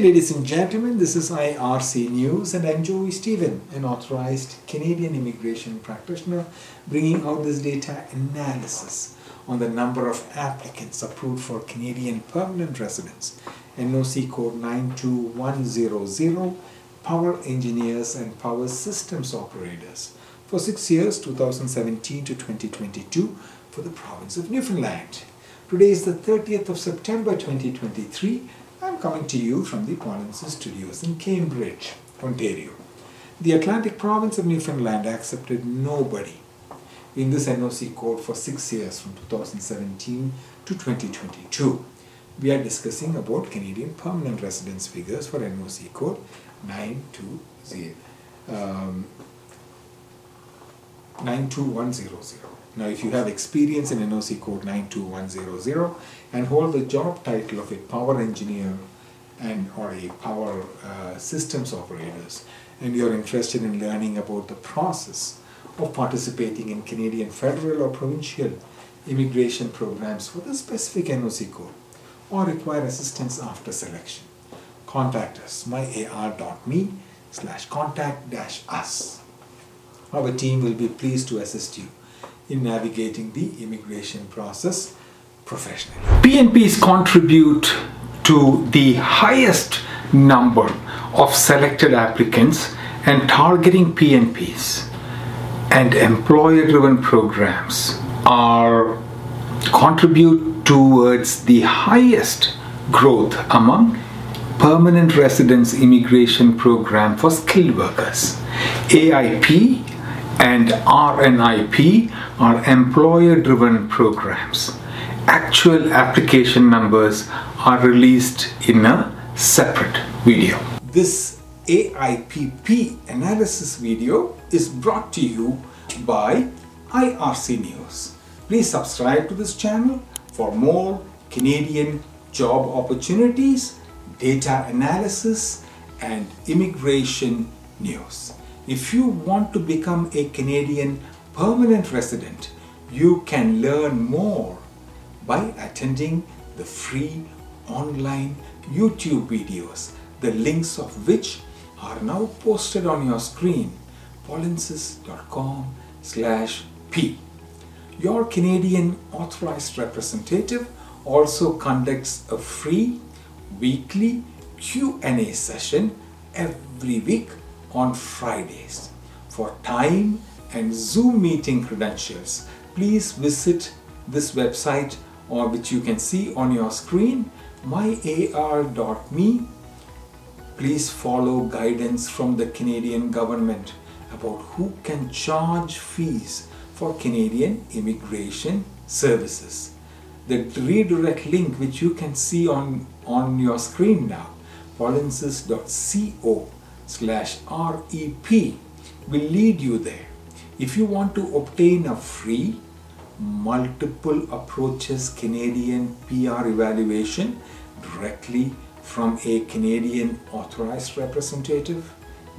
ladies and gentlemen. This is IRC News, and I'm Joy Stephen, an authorized Canadian immigration practitioner, bringing out this data analysis on the number of applicants approved for Canadian permanent residence, NOC code 92100, power engineers and power systems operators for six years, 2017 to 2022, for the province of Newfoundland. Today is the 30th of September 2023. Coming to you from the Polinsys Studios in Cambridge, Ontario. The Atlantic province of Newfoundland accepted nobody in this NOC code for six years from 2017 to 2022. We are discussing about Canadian permanent residence figures for NOC code 920, um, 92100. Now, if you have experience in NOC code 92100 and hold the job title of a power engineer and or a power uh, systems operators, and you're interested in learning about the process of participating in Canadian federal or provincial immigration programs for the specific NOC code or require assistance after selection, contact us myar.me slash contact dash us. Our team will be pleased to assist you in navigating the immigration process professionally. PNPs contribute to the highest number of selected applicants and targeting PNPs and employer driven programs are contribute towards the highest growth among permanent residence immigration program for skilled workers. AIP and RNIP are employer driven programs actual application numbers are released in a separate video this AIPP analysis video is brought to you by IRC News. Please subscribe to this channel for more Canadian job opportunities, data analysis, and immigration news. If you want to become a Canadian permanent resident, you can learn more by attending the free online YouTube videos, the links of which are now posted on your screen polinsys.com slash p. Your Canadian authorized representative also conducts a free weekly Q&A session every week on Fridays. For time and Zoom meeting credentials, please visit this website or which you can see on your screen myar.me please follow guidance from the Canadian government about who can charge fees for Canadian immigration services. The redirect link which you can see on, on your screen now, polinsys.co slash REP will lead you there. If you want to obtain a free multiple approaches Canadian PR evaluation directly from a Canadian authorized representative,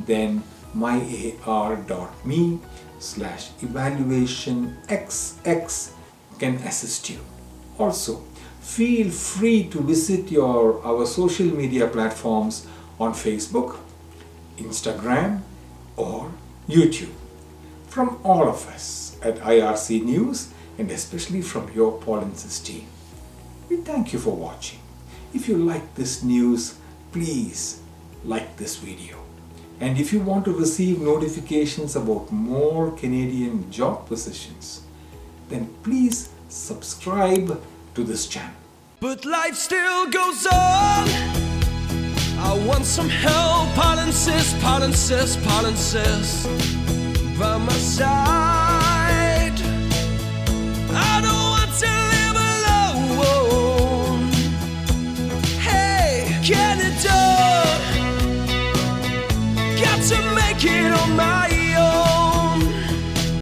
then myar.me slash evaluation xx can assist you. Also, feel free to visit your our social media platforms on Facebook, Instagram, or YouTube. From all of us at IRC News and especially from your Polinsys team, we thank you for watching. If you like this news, please like this video. And if you want to receive notifications about more Canadian job positions, then please subscribe to this channel. But life still goes on. I want some help, Polinsys, Polinsys, Polinsys, by my side. I don't want to live.